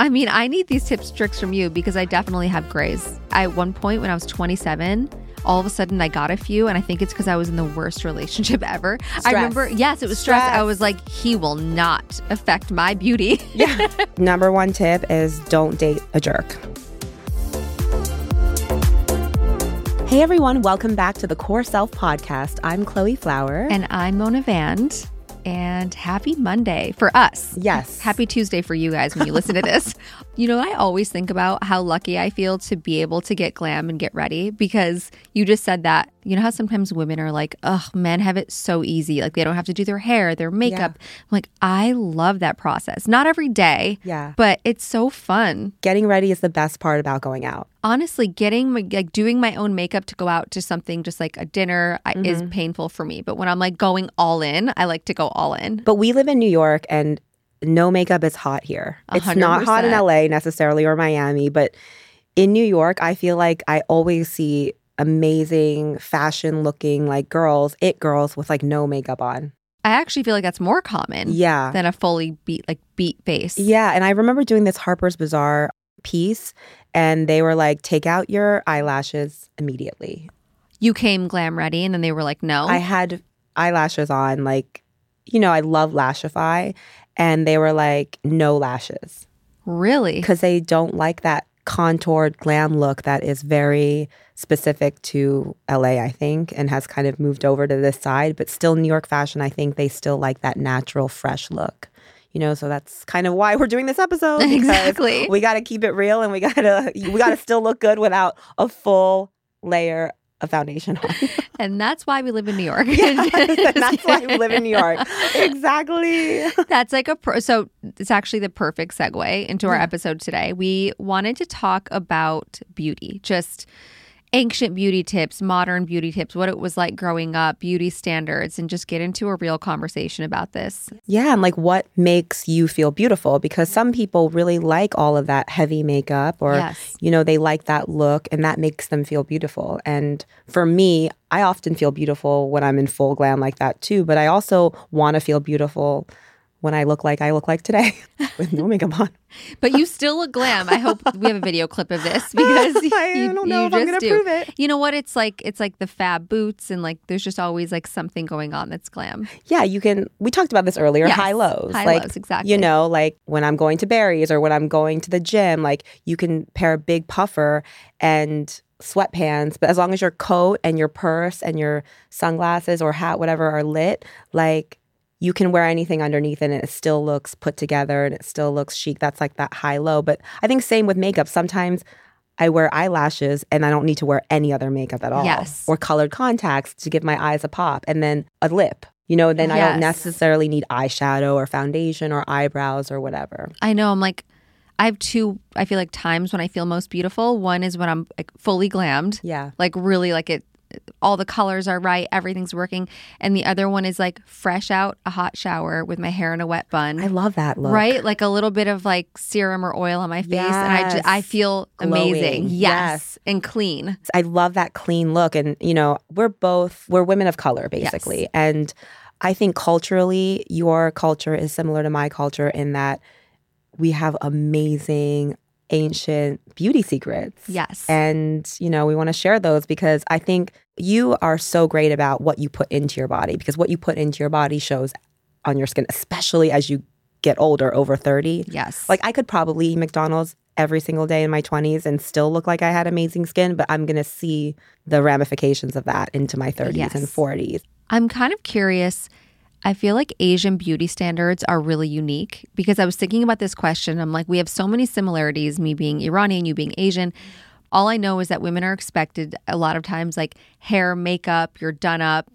I mean, I need these tips tricks from you because I definitely have grays. At one point when I was 27, all of a sudden I got a few, and I think it's because I was in the worst relationship ever. I remember, yes, it was stress. Stress. I was like, he will not affect my beauty. Yeah. Number one tip is don't date a jerk. Hey everyone, welcome back to the Core Self Podcast. I'm Chloe Flower. and I'm Mona Vand, and happy Monday for us. yes. Happy Tuesday for you guys when you listen to this. You know, I always think about how lucky I feel to be able to get glam and get ready because you just said that. You know how sometimes women are like, ugh, men have it so easy. Like they don't have to do their hair, their makeup. I'm like, I love that process. Not every day, Yeah. but it's so fun. Getting ready is the best part about going out. Honestly, getting my, like doing my own makeup to go out to something just like a dinner I, is mm-hmm. painful for me. But when I'm like going all in, I like to go all in. But we live in New York and no makeup is hot here. A It's not hot in. LA necessarily or Miami, but in New York, I feel like I always see amazing fashion looking like girls, it girls with like no makeup on. I actually feel like that's more common Yeah. than a fully beat like beat face. Yeah, and I remember doing this Harper's Bazaar piece and they were like take out your eyelashes immediately. You came glam ready and then they were like, no. I had eyelashes on like you know, I love Lashify and they were like no lashes really? because they don't like that contoured glam look that is very specific to LA, I think, and has kind of moved over to this side. But still, New York fashion, I think they still like that natural, fresh look. You know, so that's kind of why we're doing this episode. Exactly. We got to keep it real, and we got to we got to still look good without a full layer of foundation on. And that's why we live in New York. and that's why we live in New York. Exactly. That's like a pro- so it's actually the perfect segue into our Yeah. episode today. We wanted to talk about beauty, just ancient beauty tips, modern beauty tips, what it was like growing up, beauty standards, and just get into a real conversation about this. Yeah, and like what makes you feel beautiful because some people really like all of that heavy makeup or Yes. you know, they like that look and that makes them feel beautiful. And for me, I often feel beautiful when I'm in full glam like that too, but I also want to feel beautiful when I look like I look like today with no makeup on. But you still look glam. I hope we have a video clip of this because I you, don't know if I'm gonna do. prove it. You know what? It's like it's like the fab boots and like there's just always like something going on that's glam. Yeah, you can we talked about this earlier, Yes, high lows. high like lows, exactly. you know, like when I'm going to Barry's or when I'm going to the gym, like you can pair a big puffer and sweatpants, but as long as your coat and your purse and your sunglasses or hat, whatever, are lit, like you can wear anything underneath and it still looks put together and it still looks chic. That's like that high low. But I think same with makeup. Sometimes I wear eyelashes and I don't need to wear any other makeup at all. Yes. Or colored contacts to give my eyes a pop and then a lip. You know, then I don't necessarily need eyeshadow or foundation or eyebrows or whatever. I know. I'm like, I have two. I feel like times when I feel most beautiful. One is when I'm like fully glammed, Yeah. like really like it. All the colors are right, everything's working, and the other one is like fresh out a hot shower with my hair in a wet bun. I love that look. Right, like a little bit of like serum or oil on my face, and I ju- I Yes. feel amazing. Yes. Yes. and clean. I love that clean look. And, you know, we're both, we're women of color, basically. And I think culturally, your culture is similar to my culture in that we have amazing, ancient beauty secrets. Yes, And, you know, we want to share those because I think you are so great about what you put into your body because what you put into your body shows on your skin, especially as you get older, over 30. yes, Like I could probably eat McDonald's every single day in my 20s and still look like I had amazing skin, but I'm going to see the ramifications of that into my 30s and 40s. I'm kind of curious. I feel like Asian beauty standards are really unique because I was thinking about this question. I'm like, we have so many similarities, me being Iranian, you being Asian. All I know is that women are expected a lot of times, like hair, makeup, you're done up,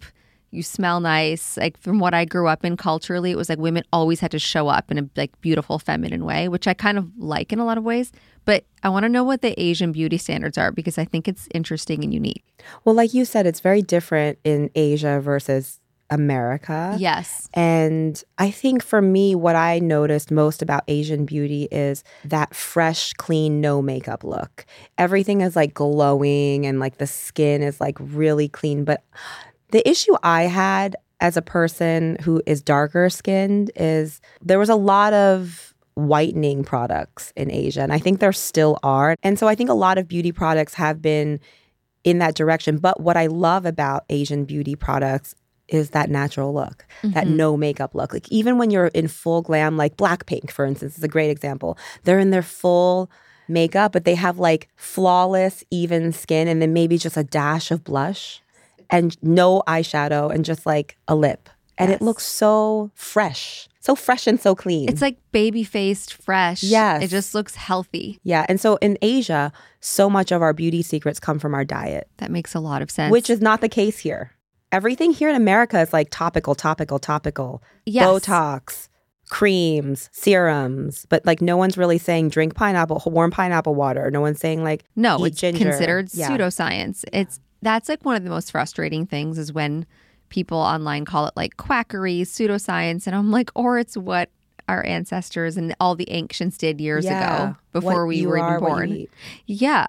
you smell nice. Like from what I grew up in culturally, it was like women always had to show up in a like beautiful feminine way, which I kind of like in a lot of ways. But I want to know what the Asian beauty standards are because I think it's interesting and unique. Well, like you said, it's very different in Asia versus America. Yes. And I think for me, what I noticed most about Asian beauty is that fresh, clean, no makeup look. Everything is like glowing and like the skin is like really clean. But the issue I had as a person who is darker skinned is there was a lot of whitening products in Asia. And I think there still are. And so I think a lot of beauty products have been in that direction. But what I love about Asian beauty products is that natural look, that Mhm. no makeup look. Like even when you're in full glam, like Blackpink, for instance, is a great example. They're in their full makeup, but they have like flawless, even skin, and then maybe just a dash of blush and no eyeshadow and just like a lip. And Yes. it looks so fresh, so fresh and so clean. It's like baby faced, fresh. Yes. It just looks healthy. yeah. And so in Asia, so much of our beauty secrets come from our diet. That makes a lot of sense. which is not the case here. Everything here in America is like topical, topical, topical. yes. Botox, creams, serums, but like no one's really saying drink pineapple, warm pineapple water. No one's saying like No, it's ginger. considered Yeah. pseudoscience. It's that's like one of the most frustrating things is when people online call it like quackery, pseudoscience, and I'm like, or it's what our ancestors and all the ancients did years Yeah. ago before What we were even born. Yeah.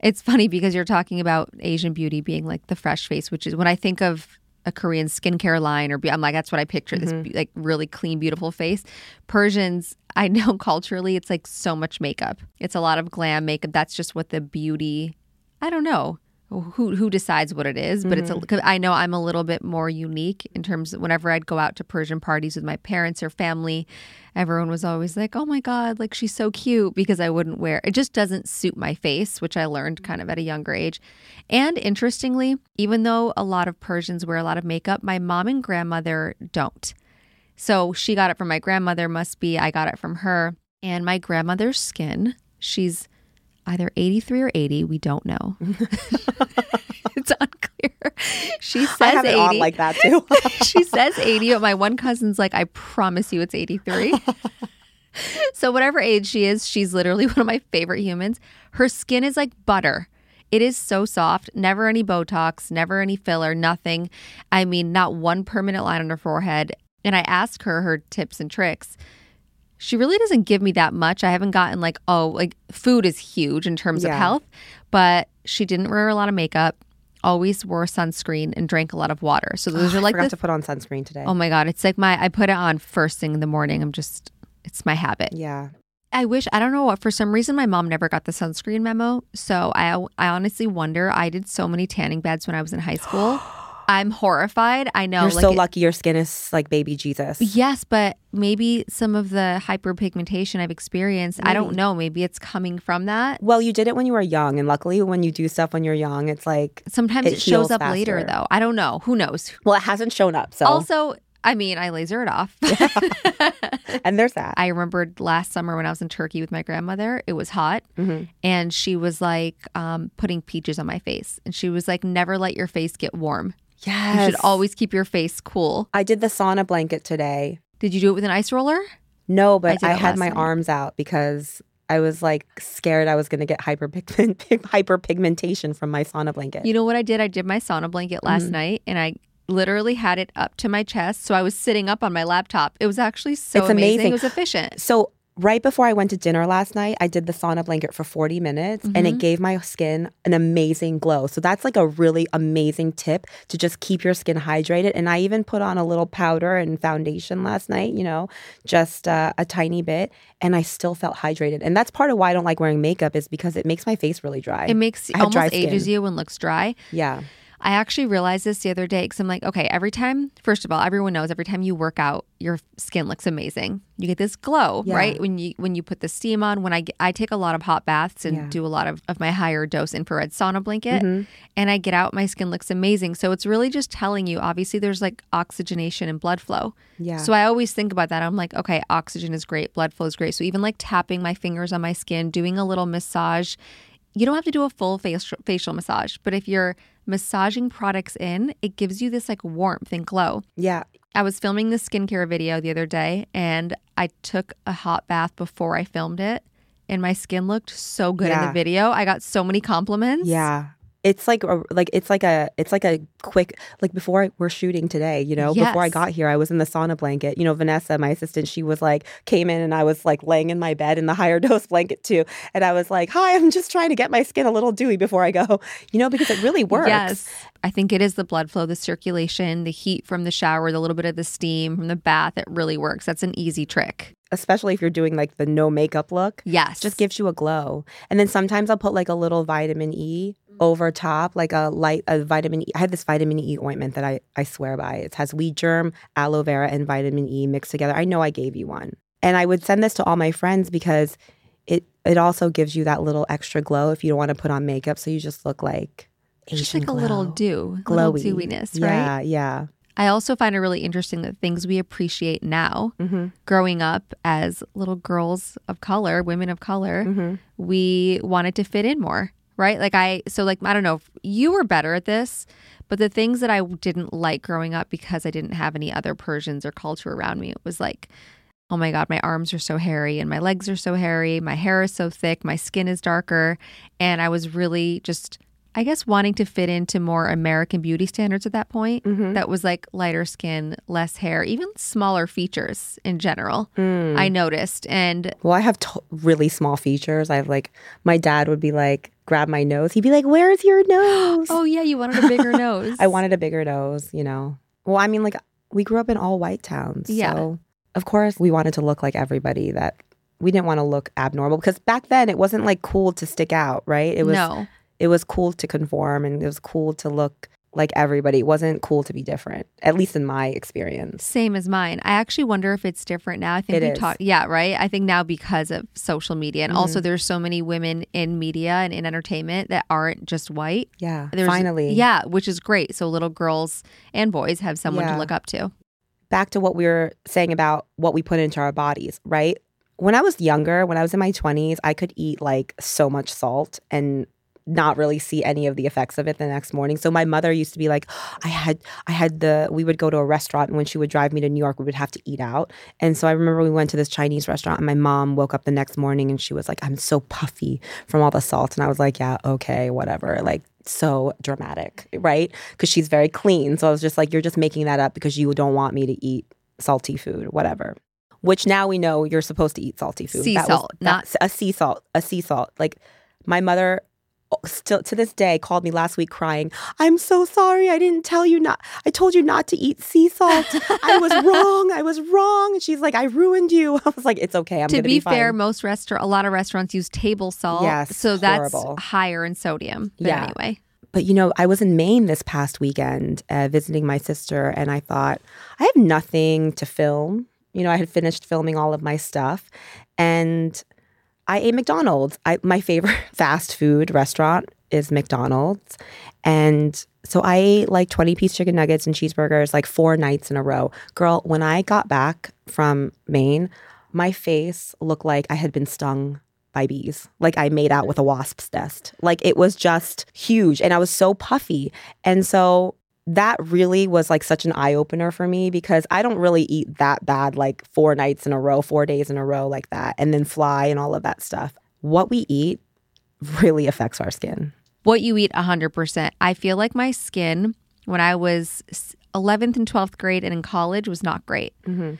It's funny because you're talking about Asian beauty being like the fresh face, which is when I think of a Korean skincare line or be- I'm like that's what I picture this Mm-hmm. be- like really clean beautiful face. Persians, I know culturally it's like so much makeup. It's a lot of glam makeup. That's just what the beauty I don't know who who decides what it is, but it's a, Mm-hmm. I know I'm a little bit more unique in terms of whenever I'd go out to Persian parties with my parents or family, everyone was always like, "Oh my god, like she's so cute" because I wouldn't wear it just doesn't suit my face, which I learned kind of at a younger age. And interestingly, even though a lot of Persians wear a lot of makeup, my mom and grandmother don't. So she got it from my grandmother, must be I got it from her. And my grandmother's skin, she's either 83 or 80, we don't know. it's unclear. She says I have it 80. on like that too. she says 80, but my one cousin's like, I promise you it's 83. so, whatever age she is, she's literally one of my favorite humans. Her skin is like butter. It is so soft, never any Botox, never any filler, nothing. I mean, not one permanent line on her forehead. And I ask her her tips and tricks. She really doesn't give me that much. I haven't gotten like, oh, like food is huge in terms of health, but she didn't wear a lot of makeup, always wore sunscreen, and drank a lot of water. So those are I like forgot the to put on sunscreen today. Oh my god, it's like my I put it on first thing in the morning. I'm just it's my habit. yeah. I wish I don't know what for some reason my mom never got the sunscreen memo. So I I honestly wonder. I did so many tanning beds when I was in high school. I'm horrified. I know You're like so lucky your skin is like baby Jesus. Yes, but maybe some of the hyperpigmentation I've experienced, I don't know, maybe it's coming from that. Well, you did it when you were young, and luckily, when you do stuff when you're young, it's like, Sometimes It it, shows up later faster. though. I don't know. Who knows? well, it hasn't shown up. So, Also, I mean, I laser it off. and there's that. I remembered last summer when I was in Turkey with my grandmother, it was hot. Mhm. And she was like um, putting peaches on my face. And she was like, never let your face get warm. Yes. You should always keep your face cool. I did the sauna blanket today. Did you do it with an ice roller? No, but did I, had my night. arms out because I was like scared I was going to get hyperpigment hyperpigmentation from my sauna blanket. You know what I did? I did my sauna blanket last Mm-hmm. night and I literally had it up to my chest. So I was sitting up on my laptop. It was actually so It's amazing. amazing. It was efficient. so right before I went to dinner last night, I did the sauna blanket for 40 minutes and Mm-hmm. it gave my skin an amazing glow. So that's like a really amazing tip to just keep your skin hydrated. And I even put on a little powder and foundation last night, you know, just uh, a tiny bit, and I still felt hydrated. And that's part of why I don't like wearing makeup is because it makes my face really dry. It makes almost ages you and looks dry. yeah. I actually realized this the other day because I'm like, okay, every time, first of all, everyone knows every time you work out, your skin looks amazing. You get this glow, Yeah. right? When you when you put the steam on. When I I take a lot of hot baths and Yeah. do a lot of, of my HigherDOSE infrared sauna blanket, Mm-hmm. and I get out, my skin looks amazing. So it's really just telling you. Obviously, there's like oxygenation and blood flow. Yeah. So I always think about that. I'm like, okay, oxygen is great, blood flow is great. So even like tapping my fingers on my skin, doing a little massage, you don't have to do a full facial facial massage, but if you're massaging products in, it gives you this like warmth and glow. Yeah. I was filming the skincare video the other day and I took a hot bath before I filmed it and my skin looked so good in the video. I got so many compliments. Yeah. It's like a, like it's like a it's like a quick like before I, we're shooting today, you know, before I got here, I was in the sauna blanket. You know, Vanessa, my assistant, she was like came in and I was like laying in my bed in the higher dose blanket too, and I was like, "Hi, I'm just trying to get my skin a little dewy before I go," you know, because it really works. Yes. I think it is the blood flow, the circulation, the heat from the shower, the little bit of the steam from the bath. It really works. That's an easy trick. especially if you're doing like the no makeup look, Yes. just gives you a glow. And then sometimes I'll put like a little vitamin E over top, like a light a vitamin E. I have this vitamin E ointment that I I swear by. It has wheat germ, aloe vera, and vitamin E mixed together. I know I gave you one, and I would send this to all my friends because it it also gives you that little extra glow if you don't want to put on makeup, so you just look like just Asian like a little glow. dew, little glowy dewiness, right? Yeah, yeah. I also find it really interesting that things we appreciate now, Mm-hmm. growing up as little girls of color, women of color, Mm-hmm. we wanted to fit in more, right? Like I, so like I don't know, if you were better at this, but the things that I didn't like growing up because I didn't have any other Persians or culture around me, it was like. Oh my God, my arms are so hairy and my legs are so hairy. My hair is so thick. My skin is darker. And I was really just, I guess, wanting to fit into more American beauty standards at that point. Mm-hmm. That was like lighter skin, less hair, even smaller features in general. Mm. I noticed. And Well, I have t- really small features. I have like my dad would be like, grab my nose. He'd be like, "Where's your nose?" oh, yeah, you wanted a bigger nose. I wanted a bigger nose, you know. Well, I mean, like we grew up in all white towns, Yeah. So of course we wanted to look like everybody. That we didn't want to look abnormal because back then it wasn't like cool to stick out, right? It was no. it was cool to conform and it was cool to look like everybody. It wasn't cool to be different, at least in my experience. Same as mine. I actually wonder if it's different now. I think It we talked, yeah, right. I think now because of social media, and Mm-hmm. also there's so many women in media and in entertainment that aren't just white. Yeah, There's, finally. yeah, which is great. So little girls and boys have someone to look up to. back to what we were saying about what we put into our bodies, right? When I was younger, when I was in my 20s, I could eat like so much salt and not really see any of the effects of it the next morning. So my mother used to be like, I had I had the we would go to a restaurant and when she would drive me to New York, we would have to eat out. And so I remember we went to this Chinese restaurant and my mom woke up the next morning and she was like, I'm so puffy from all the salt. And I was like, Yeah, okay, whatever. Like so dramatic, right? Because she's very clean. So I was just like, You're just making that up because you don't want me to eat salty food, whatever. Which now we know you're supposed to eat salty food. Sea That salt, not- a sea salt, a sea salt. Like my mother still to this day called me last week crying, I'm so sorry. I didn't tell you not I told you not to eat sea salt. I was wrong. I was wrong. And she's like, I ruined you. I was like, it's okay. I'm to be, be, fine." fair, most restaurant, a lot of restaurants use table salt. Yes, so that's horrible. higher in sodium. But Yeah. anyway, But you know, I was in Maine this past weekend uh, visiting my sister, and I thought, I have nothing to film. You know, I had finished filming all of my stuff, and I ate McDonald's. I, my favorite fast food restaurant is McDonald's. And so I ate like 20 piece chicken nuggets and cheeseburgers like four nights in a row. Girl, when I got back from Maine, my face looked like I had been stung by bees. Like I made out with a wasp's nest. Like it was just huge and I was so puffy. And so that really was like such an eye opener for me because I don't really eat that bad like four nights in a row, four days in a row like that, and then fly and all of that stuff. What we eat really affects our skin. what you eat 100%. I feel like my skin when I was 11th and 12th grade and in college was not great. Mm-hmm.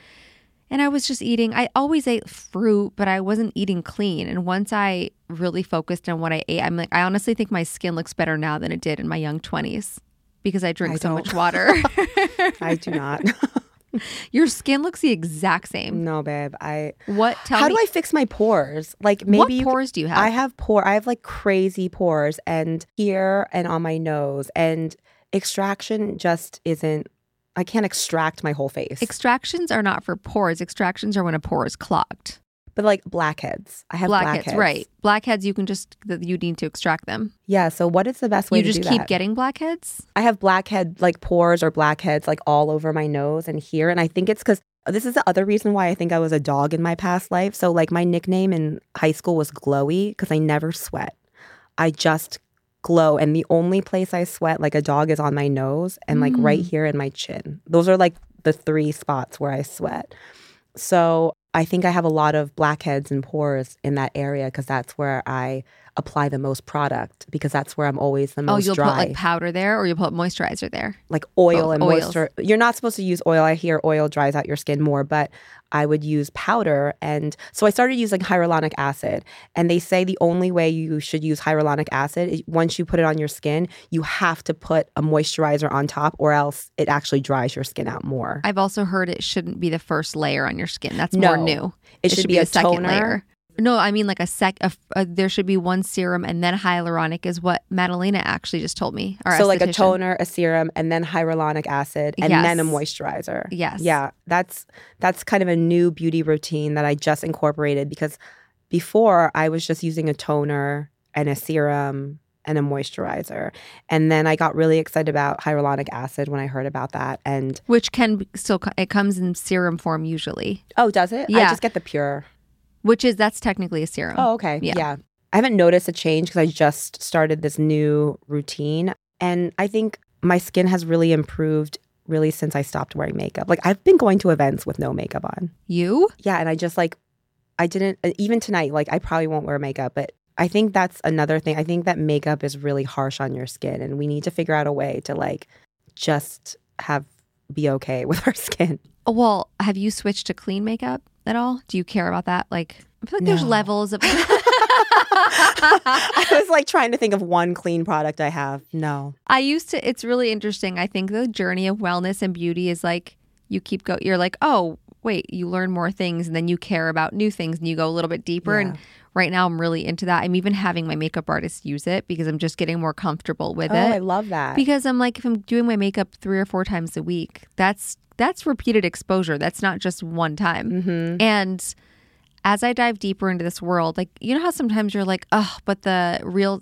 And I was just eating, I always ate fruit, but I wasn't eating clean. And once I really focused on what I ate, I'm like, I honestly think my skin looks better now than it did in my young 20s because I drink I so don't. much water. I do not. Your skin looks the exact same. no, babe. I What, tell how me, do I fix my pores? Like maybe what you pores do you have? I have pore. I have like crazy pores, and here and on my nose, and extraction just isn't. I can't extract my whole face. Extractions are not for pores. Extractions are when a pore is clogged. But like blackheads, I have Blackheads, blackheads. right? Blackheads, you can just you need to extract them. Yeah. So what is the best way you just keep that? getting blackheads. I have blackhead like pores or blackheads like all over my nose and here, and I think it's because. This is the other reason why I think I was a dog in my past life. So, like, my nickname in high school was Glowy because I never sweat. I just glow. And the only place I sweat like a dog is on my nose and like right mm. here in my chin. Those are like the three spots where I sweat. So I think I have a lot of blackheads and pores in that area because that's where I apply the most product because that's where I'm always the oh, most. Oh, you'll dry. put like powder there, or you'll put moisturizer there. like oil both and oils. moisture. You're not supposed to use oil. I hear oil dries out your skin more, but I would use powder. And so I started using hyaluronic acid. And they say the only way you should use hyaluronic acid is once you put it on your skin, you have to put a moisturizer on top, or else it actually dries your skin out more. I've also heard it shouldn't be the first layer on your skin. That's No. more new? It, should, be, a, second toner. layer. No, I mean like a sec. A, a, there should be one serum and then hyaluronic is what Madalena actually just told me. So like a toner, a serum, and then hyaluronic acid, and then a moisturizer. Yes. Yeah, that's that's kind of a new beauty routine that I just incorporated because before I was just using a toner and a serum and a moisturizer. And then I got really excited about hyaluronic acid when I heard about that. And which can still it comes in serum form usually, oh, does it? I Yeah. just get the pure. Which is that's technically a serum. Oh, okay. Yeah. Yeah. I haven't noticed a change because I just started this new routine. And I think my skin has really improved really since I stopped wearing makeup. Like I've been going to events with no makeup on. You? Yeah. And I just like, I didn't, uh, even tonight, like I probably won't wear makeup, but I think that's another thing. I think that makeup is really harsh on your skin and we need to figure out a way to like just have, be okay with our skin. Well, have you switched to clean makeup at all? Do you care about that? Like, I feel like there's levels of. I was like trying to think of one clean product I have. No. I used to. It's really interesting. I think the journey of wellness and beauty is like you keep go. You're like, oh wait, you learn more things, and then you care about new things, and you go a little bit deeper. And Yeah. Right now, I'm really into that. I'm even having my makeup artist use it because I'm just getting more comfortable with it. Oh, I love that. Because I'm like, if I'm doing my makeup three or four times a week, that's that's repeated exposure. That's not just one time. mm-hmm. And as I dive deeper into this world, like you know how sometimes you're like, oh, but the real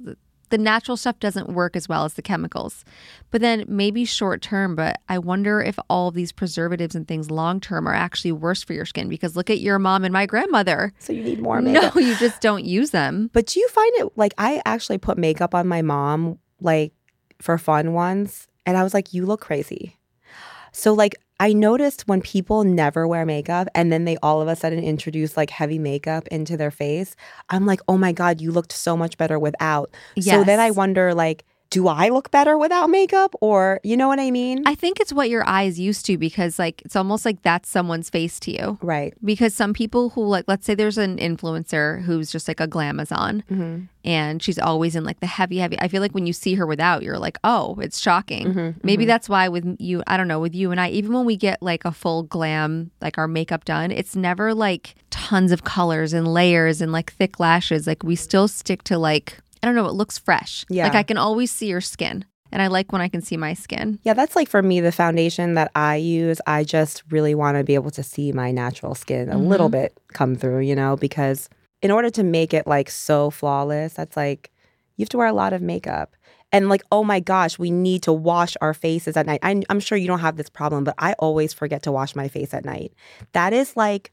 the natural stuff doesn't work as well as the chemicals. But then maybe short term, but I wonder if all of these preservatives and things long term are actually worse for your skin because look at your mom and my grandmother. So you need more makeup. No, you just don't use them. But do you find it like I actually put makeup on my mom like for fun once and I was like, you look crazy. So like I noticed when people never wear makeup and then they all of a sudden introduce like heavy makeup into their face, I'm like, oh my God, you looked so much better without. So then I wonder like, do I look better without makeup? Or you know what I mean? I think it's what your eyes used to because like it's almost like that's someone's face to you. right. Because some people who like, let's say there's an influencer who's just like a glamazon Mm-hmm. and she's always in like the heavy, heavy. I feel like when you see her without, you're like, oh, it's shocking. Mm-hmm. Maybe that's why with you, I don't know, with you and I, even when we get like a full glam, like our makeup done, it's never like tons of colors and layers and like thick lashes. Like we still stick to like, I don't know, it looks fresh. Yeah. Like I can always see your skin. And I like when I can see my skin. Yeah, that's like for me, the foundation that I use. I just really want to be able to see my natural skin a little mm-hmm. bit come through, you know, because in order to make it like so flawless, that's like you have to wear a lot of makeup. And like, oh my gosh, we need to wash our faces at night. I, I'm sure you don't have this problem, but I always forget to wash my face at night. That is like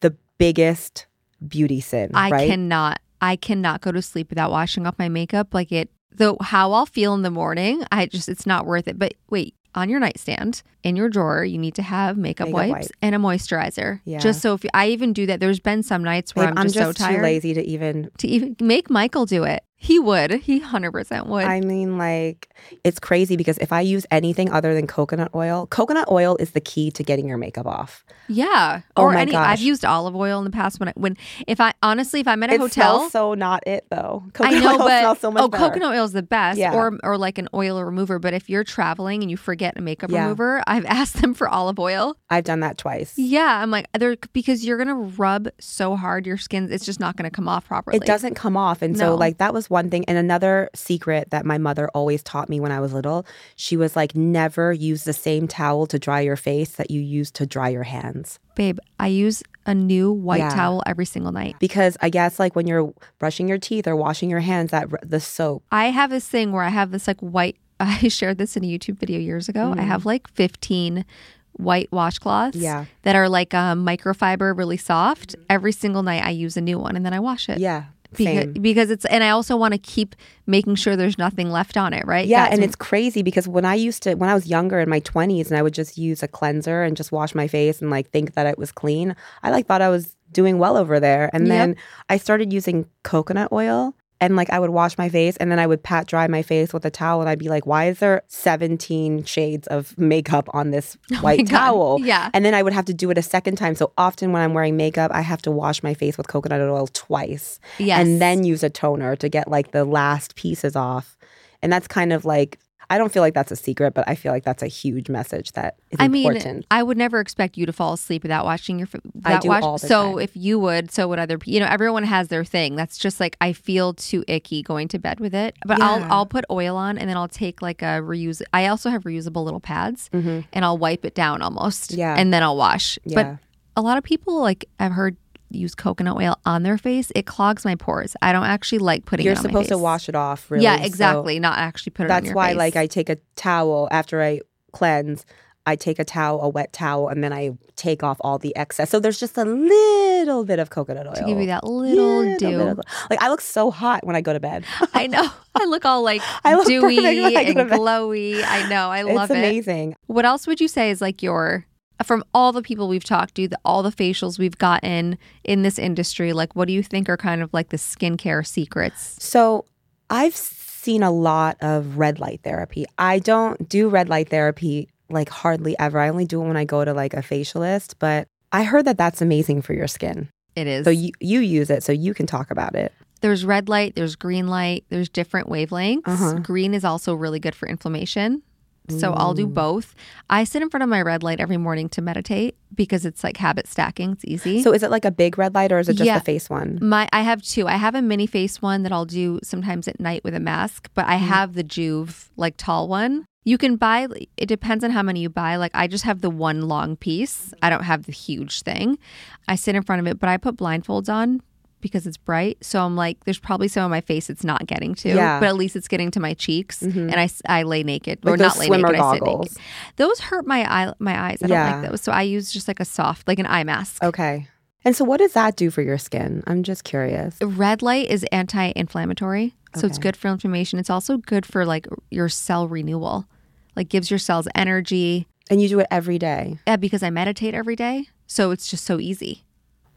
the biggest beauty sin, I right? cannot I cannot go to sleep without washing off my makeup. Like it though how I'll feel in the morning, I just it's not worth it. But wait, on your nightstand, in your drawer, you need to have makeup, Makeup wipes wipe. and a moisturizer. Yeah. Just so if you, I even do that, there's been some nights where Babe, I'm just, so tired too lazy to even to even make Michael do it. He would. He hundred percent would. I mean, like, it's crazy because if I use anything other than coconut oil, coconut oil is the key to getting your makeup off. yeah. Oh or my any I've used olive oil in the past when I when if I honestly if I'm at a it hotel so not it though. I know, oil but smells so much oh, better. coconut oil is the best, Yeah. or or like an oil remover. But if you're traveling and you forget a makeup Yeah. remover, I've asked them for olive oil. I've done that twice. Yeah, I'm like, they're because you're gonna rub so hard, your skin it's just not gonna come off properly. It doesn't come off. And so, like, that was one thing. And another secret that my mother always taught me when I was little, she was like, never use the same towel to dry your face that you use to dry your hands. babe. I use a new white Yeah. towel every single night. Because I guess, like, when you're brushing your teeth or washing your hands, that r- the soap. I have this thing where I have this like white. I shared this in a YouTube video years ago. I have like 15 white washcloths. Yeah. that are like um, microfiber, really soft. Every single night, I use a new one and then I wash it. Yeah. Because, because it's and I also want to keep making sure there's nothing left on it, right? Yeah, Got and it's crazy because when I used to, when I was younger in my 20s, and I would just use a cleanser and just wash my face and like think that it was clean, I like thought I was doing well over there. And Yep. then I started using coconut oil and like I would wash my face and then I would pat dry my face with a towel and I'd be like, why is there 17 shades of makeup on this oh white Oh God. towel? Yeah. And then I would have to do it a second time. So often when I'm wearing makeup, I have to wash my face with coconut oil twice yes. and then use a toner to get like the last pieces off. And that's kind of like I don't feel like that's a secret, but I feel like that's a huge message that is I important. mean, I would never expect you to fall asleep without watching your. f- I Without do watch- all the so time. if you would, so would other people. You know, everyone has their thing. That's just like I feel too icky going to bed with it. But I'll I'll put oil on and then I'll take like a reuse. I also have reusable little pads and I'll wipe it down almost. Mm-hmm. Yeah. and then I'll wash. Yeah. But a lot of people like I've heard use coconut oil on their face. It clogs my pores. I don't actually like putting. You're it on my face. You're supposed to wash it off, really. Yeah, so exactly. Not actually put it on that's why, face. like, I take a towel after I cleanse. I take a towel, a wet towel, and then I take off all the excess. So there's just a little bit of coconut oil to give you that little Little dew. of- like I look so hot when I go to bed. I know. I look all like I look dewy perfect when I go and glowy. I know. I love it's it. amazing. What else would you say is like your from all the people we've talked to, the, all the facials we've gotten in this industry? Like, what do you think are kind of like the skincare secrets? So I've seen a lot of red light therapy. I don't do red light therapy like hardly ever. I only do it when I go to like a facialist, but I heard that that's amazing for your skin. It is. So you you use it so you can talk about it. there's red light, there's green light, there's different wavelengths. Uh-huh. Green is also really good for inflammation. So I'll do both. I sit in front of my red light every morning to meditate because it's like habit stacking. It's easy. So is it like a big red light or is it just Yeah. the face one? My I have two. I have a mini face one that I'll do sometimes at night with a mask, but I mm-hmm. have the Joovv like tall one. You can buy it depends on how many you buy. Like I just have the one long piece. I don't have the huge thing. I sit in front of it, but I put blindfolds on because it's bright. So I'm like there's probably some on my face it's not getting to, Yeah. but at least it's getting to my cheeks mm-hmm. and I, I lay naked Like or not lay naked, I sit naked. Those hurt my eye my eyes. I don't like those. So I use just like a soft like an eye mask. Okay. And so what does that do for your skin? I'm just curious. Red light is anti-inflammatory, so it's good for inflammation. It's also good for like your cell renewal, like gives your cells energy. And you do it every day. Yeah, because I meditate every day, so it's just so easy.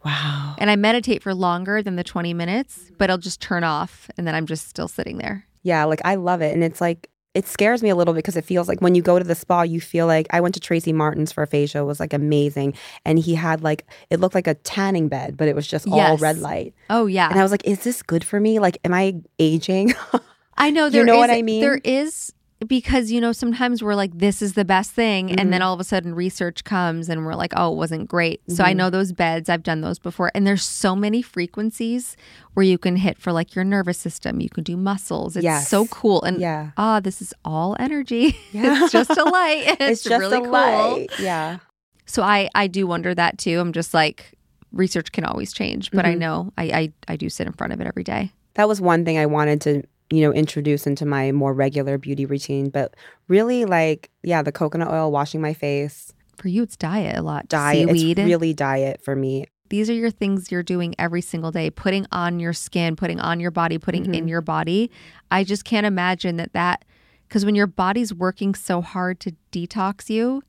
Wow. And I meditate for longer than the twenty minutes, but I'll just turn off, and then I'm just still sitting there. Yeah, like I love it. And it's like, it scares me a little because it feels like when you go to the spa, you feel like I went to Tracie Martyn's for a facial, it was like amazing. And he had like, it looked like a tanning bed, but it was just all red light. Oh yeah, And I was like, is this good for me? Like, am I aging? I know. You There know what is- I mean? There is because you know sometimes we're like this is the best thing, and Mm-hmm. then all of a sudden research comes and we're like, oh, it wasn't great. So Mm-hmm. I know those beds. I've done those before, and there's so many frequencies where you can hit for like your nervous system. You can do muscles. It's Yes. so cool. And yeah. ah, this is all energy. Yeah. it's just a light. It's, It's, just really a cool. light. Yeah. So I I do wonder that too. I'm just like research can always change, but I Mhm. know I, I I do sit in front of it every day. That was one thing I wanted to, you know, introduce into my more regular beauty routine. But really, like, yeah, the coconut oil, washing my face, For you, it's diet a lot. diet. Seaweed. It's really diet for me. these are your things you're doing every single day putting on your skin putting on your body putting in Mhm. your body i just can't imagine that that because when your body's working so hard to detox you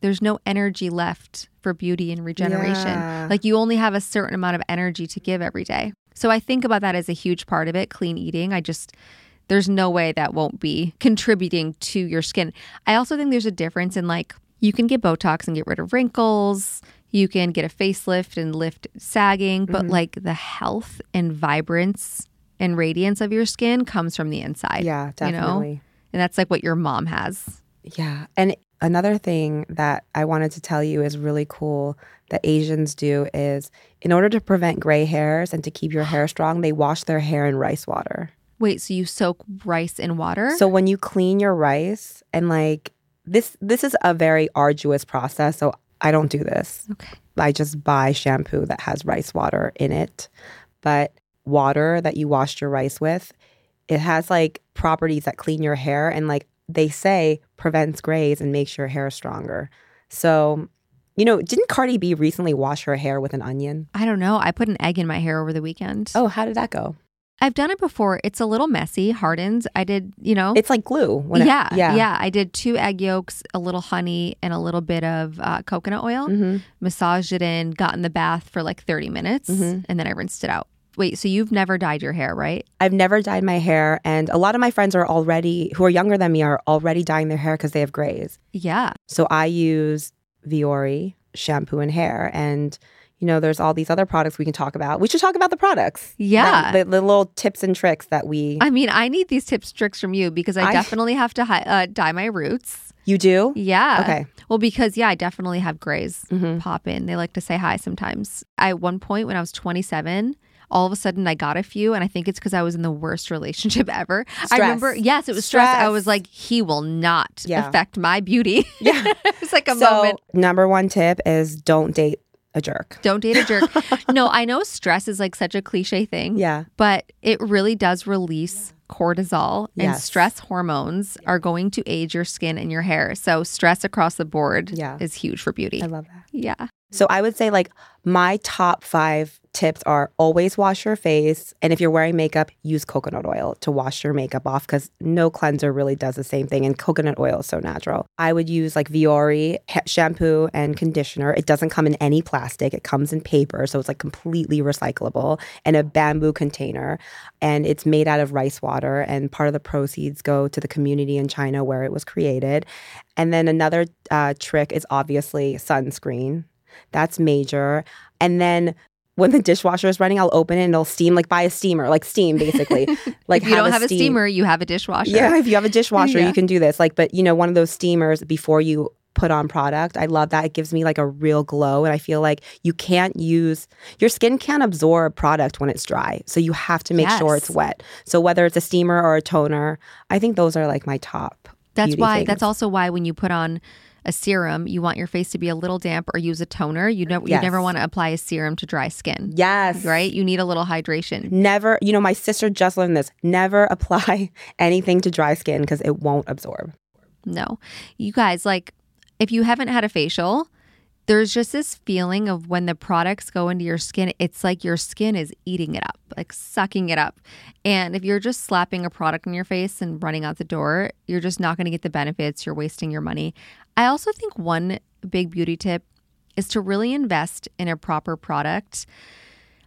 there's no energy left for beauty and regeneration Yeah. like you only have a certain amount of energy to give every day so i think about that as a huge part of it clean eating i just there's no way that won't be contributing to your skin i also think there's a difference in like you can get botox and get rid of wrinkles you can get a facelift and lift sagging, but Mhm. like the health and vibrance and radiance of your skin comes from the inside. Yeah, you know? definitely. And that's like what your mom has. Yeah. And another thing that I wanted to tell you is really cool that Asians do is in order to prevent gray hairs and to keep your hair strong, they wash their hair in rice water. Wait, so you soak rice in water? So when you clean your rice and like this this is a very arduous process, so I don't do this. okay. I just buy shampoo that has rice water in it. But water that you washed your rice with, it has like properties that clean your hair and like they say prevents grays and makes your hair stronger. So, you know, didn't Cardi B recently wash her hair with an onion? I don't know. I put an egg in my hair over the weekend. Oh, how did that go? I've done it before. It's a little messy, hardens. I did, you know. It's like glue. When it- yeah, yeah. yeah, I did two egg yolks, a little honey, and a little bit of uh, coconut oil. hmm Massaged it in, got in the bath for like 30 minutes, Mhm. and then I rinsed it out. Wait, so you've never dyed your hair, right? I've never dyed my hair, and a lot of my friends are already who are younger than me are already dyeing their hair because they have grays. Yeah. So I use Viori shampoo and hair, and you know, there's all these other products we can talk about. We should talk about the products. Yeah. The, the, the little tips and tricks that we. I mean, I need these tips tricks from you because I, I- definitely have to hi- uh, dye my roots. you do? Yeah. Okay. Well, because yeah, I definitely have grays Mhm. pop in. They like to say hi sometimes. At one point when I was 27, all of a sudden I got a few, and I think it's because I was in the worst relationship ever. I remember, yes, it was stress. I was like, he will not Yeah. affect my beauty. Yeah. it's like a so, moment. number one tip is don't date a jerk. Don't date a jerk. no, I know stress is like such a cliche thing. Yeah. but it really does release cortisol and Yes. stress hormones are going to age your skin and your hair. So stress across the board Yeah. is huge for beauty. I love that. yeah. So I would say like my top five tips are always wash your face. And if you're wearing makeup, use coconut oil to wash your makeup off because no cleanser really does the same thing. And coconut oil is so natural. I would use like Viori shampoo and conditioner. It doesn't come in any plastic, it comes in paper. So it's like completely recyclable and a bamboo container. And it's made out of rice water. And part of the proceeds go to the community in China where it was created. And then another uh, trick is obviously sunscreen. That's major. And then when the dishwasher is running, I'll open it and it'll steam, like buy a steamer, like steam basically. Like if you don't have a steam- steamer, you have a dishwasher. Yeah, if you have a dishwasher, Yeah. you can do this. Like, but you know, one of those steamers before you put on product. I love that. It gives me like a real glow. And I feel like you can't use your skin can't absorb product when it's dry. So you have to make sure it's wet. So whether it's a steamer or a toner, I think those are like my top. That's why things. that's also why when you put on a serum, you want your face to be a little damp or use a toner. You know you Yes. never want to apply a serum to dry skin. Yes. Right? You need a little hydration. Never, you know, my sister just learned this. Never apply anything to dry skin because it won't absorb. No. You guys, like, if you haven't had a facial, there's just this feeling of when the products go into your skin, it's like your skin is eating it up, like sucking it up. And if you're just slapping a product in your face and running out the door, you're just not going to get the benefits. You're wasting your money. I also think one big beauty tip is to really invest in a proper product.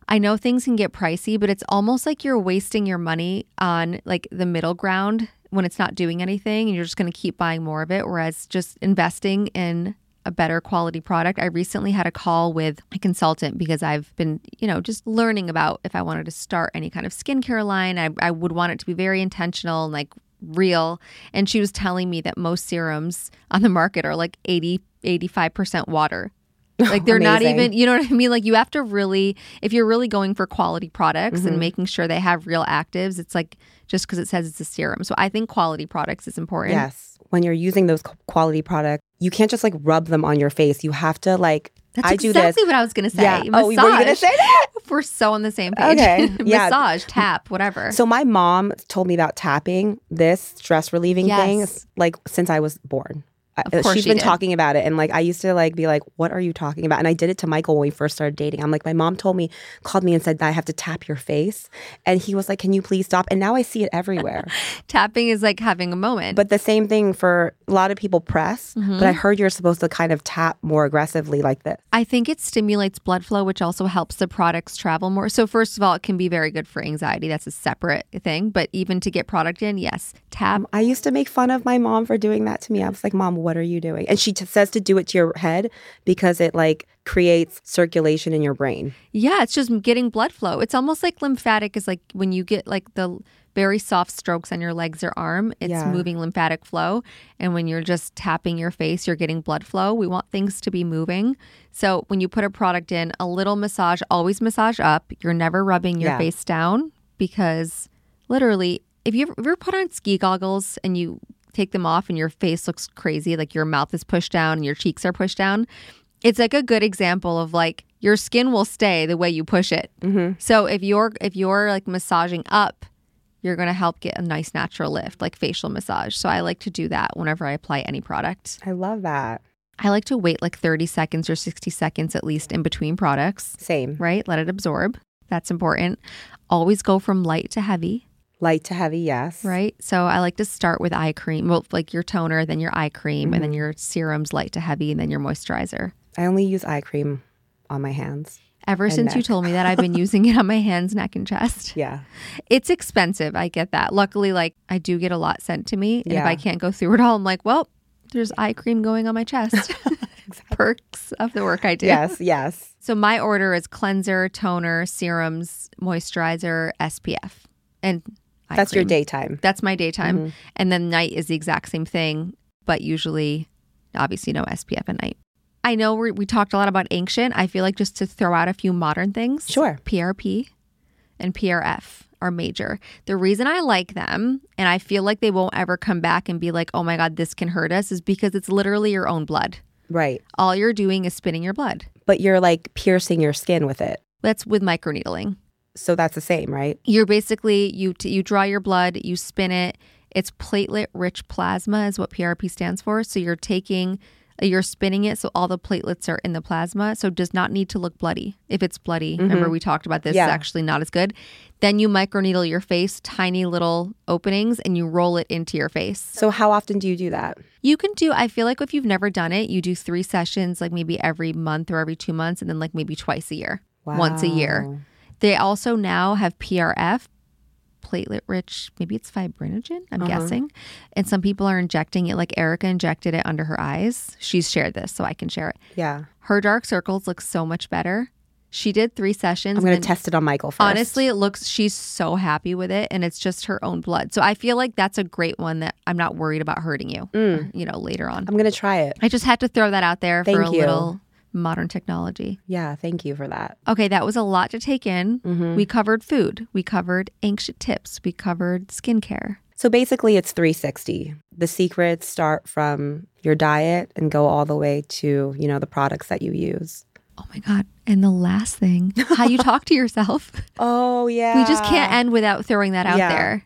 I know things can get pricey, but it's almost like you're wasting your money on like the middle ground when it's not doing anything and you're just going to keep buying more of it. Whereas just investing in a better quality product. I recently had a call with a consultant because I've been, you know, just learning about if I wanted to start any kind of skincare line. I, I would want it to be very intentional and like real. And she was telling me that most serums on the market are like 80, 85% water. Like they're not even, you know what I mean? Like you have to really, if you're really going for quality products Mm-hmm. and making sure they have real actives, it's like just because it says it's a serum. So I think quality products is important. Yes. When you're using those quality products, you can't just like rub them on your face. You have to like, That's I do exactly this. what I was going to say. Yeah. Oh, Massage. Oh, were you going to say that? We're so on the same page. Okay. Yeah. Massage, tap, whatever. So my mom told me about tapping, this stress relieving thing, like since I was born. Of course She's she been did. talking about it, and like I used to like be like, "What are you talking about?" And I did it to Michael when we first started dating. I'm like, my mom told me, called me and said that I have to tap your face, and he was like, "Can you please stop?" And now I see it everywhere. Tapping is like having a moment. but the same thing for a lot of people press, Mm-hmm. but I heard you're supposed to kind of tap more aggressively like this. I think it stimulates blood flow, which also helps the products travel more. So, first of all, it can be very good for anxiety. That's a separate thing. But even to get product in, yes, tap. I used to make fun of my mom for doing that to me. I was like, "Mom, what are you doing?" And she t- says to do it to your head because it like creates circulation in your brain. Yeah, it's just getting blood flow. It's almost like lymphatic is like when you get like the very soft strokes on your legs or arm, it's Yeah. moving lymphatic flow. And when you're just tapping your face, you're getting blood flow. We want things to be moving. So when you put a product in, a little massage, always massage up. You're never rubbing your Yeah. face down because literally, if you ever, ever put on ski goggles and you take them off and your face looks crazy, like your mouth is pushed down and your cheeks are pushed down, it's like a good example of like your skin will stay the way you push it. Mm-hmm. So if you're if you're like massaging up, you're going to help get a nice natural lift, like facial massage. So I like to do that whenever I apply any product. I love that. I like to wait like 30 seconds or 60 seconds at least in between products, Same. right? Let it absorb. That's important. Always go from light to heavy, Light to heavy, yes. right? So I like to start with eye cream, well, like your toner, then your eye cream, and then mm-hmm. your serums light to heavy, and then your moisturizer. I only use eye cream on my hands. Ever since you told me that, I've been using it on my hands, neck, and chest. Yeah. It's expensive. I get that. Luckily, like I do get a lot sent to me. And if I can't go through it all, I'm like, well, there's eye cream going on my chest. perks of the work I do. Yes, yes. So my order is cleanser, toner, serums, moisturizer, SPF, and eye That's your daytime. That's my daytime, Mhm. and then night is the exact same thing, but usually, obviously, no SPF at night. I know we we talked a lot about ancient. I feel like just to throw out a few modern things. Sure. PRP and PRF are major. The reason I like them and I feel like they won't ever come back and be like, oh my God, this can hurt us is because it's literally your own blood. Right. All you're doing is spinning your blood. But you're like piercing your skin with it. That's with microneedling. So that's the same, right? You're basically you t- you draw your blood, you spin it. It's platelet rich plasma is what PRP stands for. So you're taking uh, you're spinning it so all the platelets are in the plasma. So it does not need to look bloody. If it's bloody, mm-hmm. remember we talked about this, Yeah. it's actually not as good. Then you microneedle your face, tiny little openings, and you roll it into your face. So how often do you do that? You can do, I feel like if you've never done it, you do three sessions, like maybe every month or every two months, and then like maybe twice a year, once a year. They also now have PRF, platelet rich, maybe it's fibrinogen, I'm Uh-huh. guessing. And some people are injecting it, like Erica injected it under her eyes. She's shared this, so I can share it. Yeah. Her dark circles look so much better. She did three sessions. I'm going to test it on Michael first. Honestly, it looks, she's so happy with it, and it's just her own blood. So I feel like that's a great one that I'm not worried about hurting you, you know, later on. I'm going to try it. I just had to throw that out there for Thank a you. little modern technology. Yeah. Thank you for that. Okay, that was a lot to take in. Mm-hmm. We covered food, we covered ancient tips, we covered skincare. So basically, it's 360. The secrets start from your diet and go all the way to, you know, the products that you use. Oh my God. And the last thing, how you talk to yourself. Oh, yeah. We just can't end without throwing that out Yeah. there.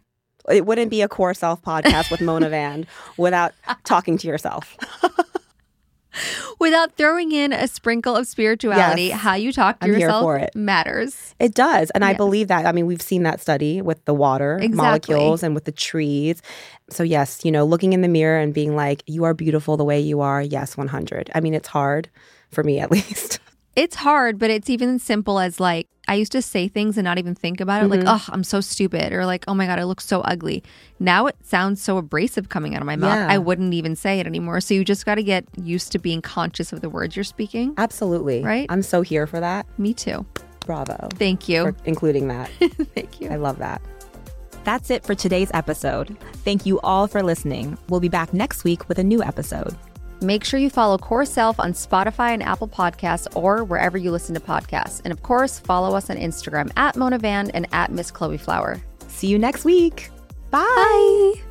It wouldn't be a core self podcast with Mona Vand without talking to yourself. Without throwing in a sprinkle of spirituality, Yes. how you talk to I'm yourself it. matters. It does. And I believe that. I mean, we've seen that study with the water Exactly. molecules and with the trees. So, yes, you know, looking in the mirror and being like, you are beautiful the way you are. Yes, 100. I mean, it's hard for me at least. It's hard, but it's even simple as like, I used to say things and not even think about it, like, Mm-hmm. oh, I'm so stupid, or like, oh my God, I look so ugly. Now it sounds so abrasive coming out of my mouth. Yeah. I wouldn't even say it anymore. So you just got to get used to being conscious of the words you're speaking. Absolutely. Right? I'm so here for that. Me too. Bravo. Thank you. For including that. Thank you. I love that. That's it for today's episode. Thank you all for listening. We'll be back next week with a new episode. Make sure you follow Core Self on Spotify and Apple Podcasts or wherever you listen to podcasts. And of course, follow us on Instagram at Mona Vand and at Miss Chloe Flower. See you next week. Bye. Bye.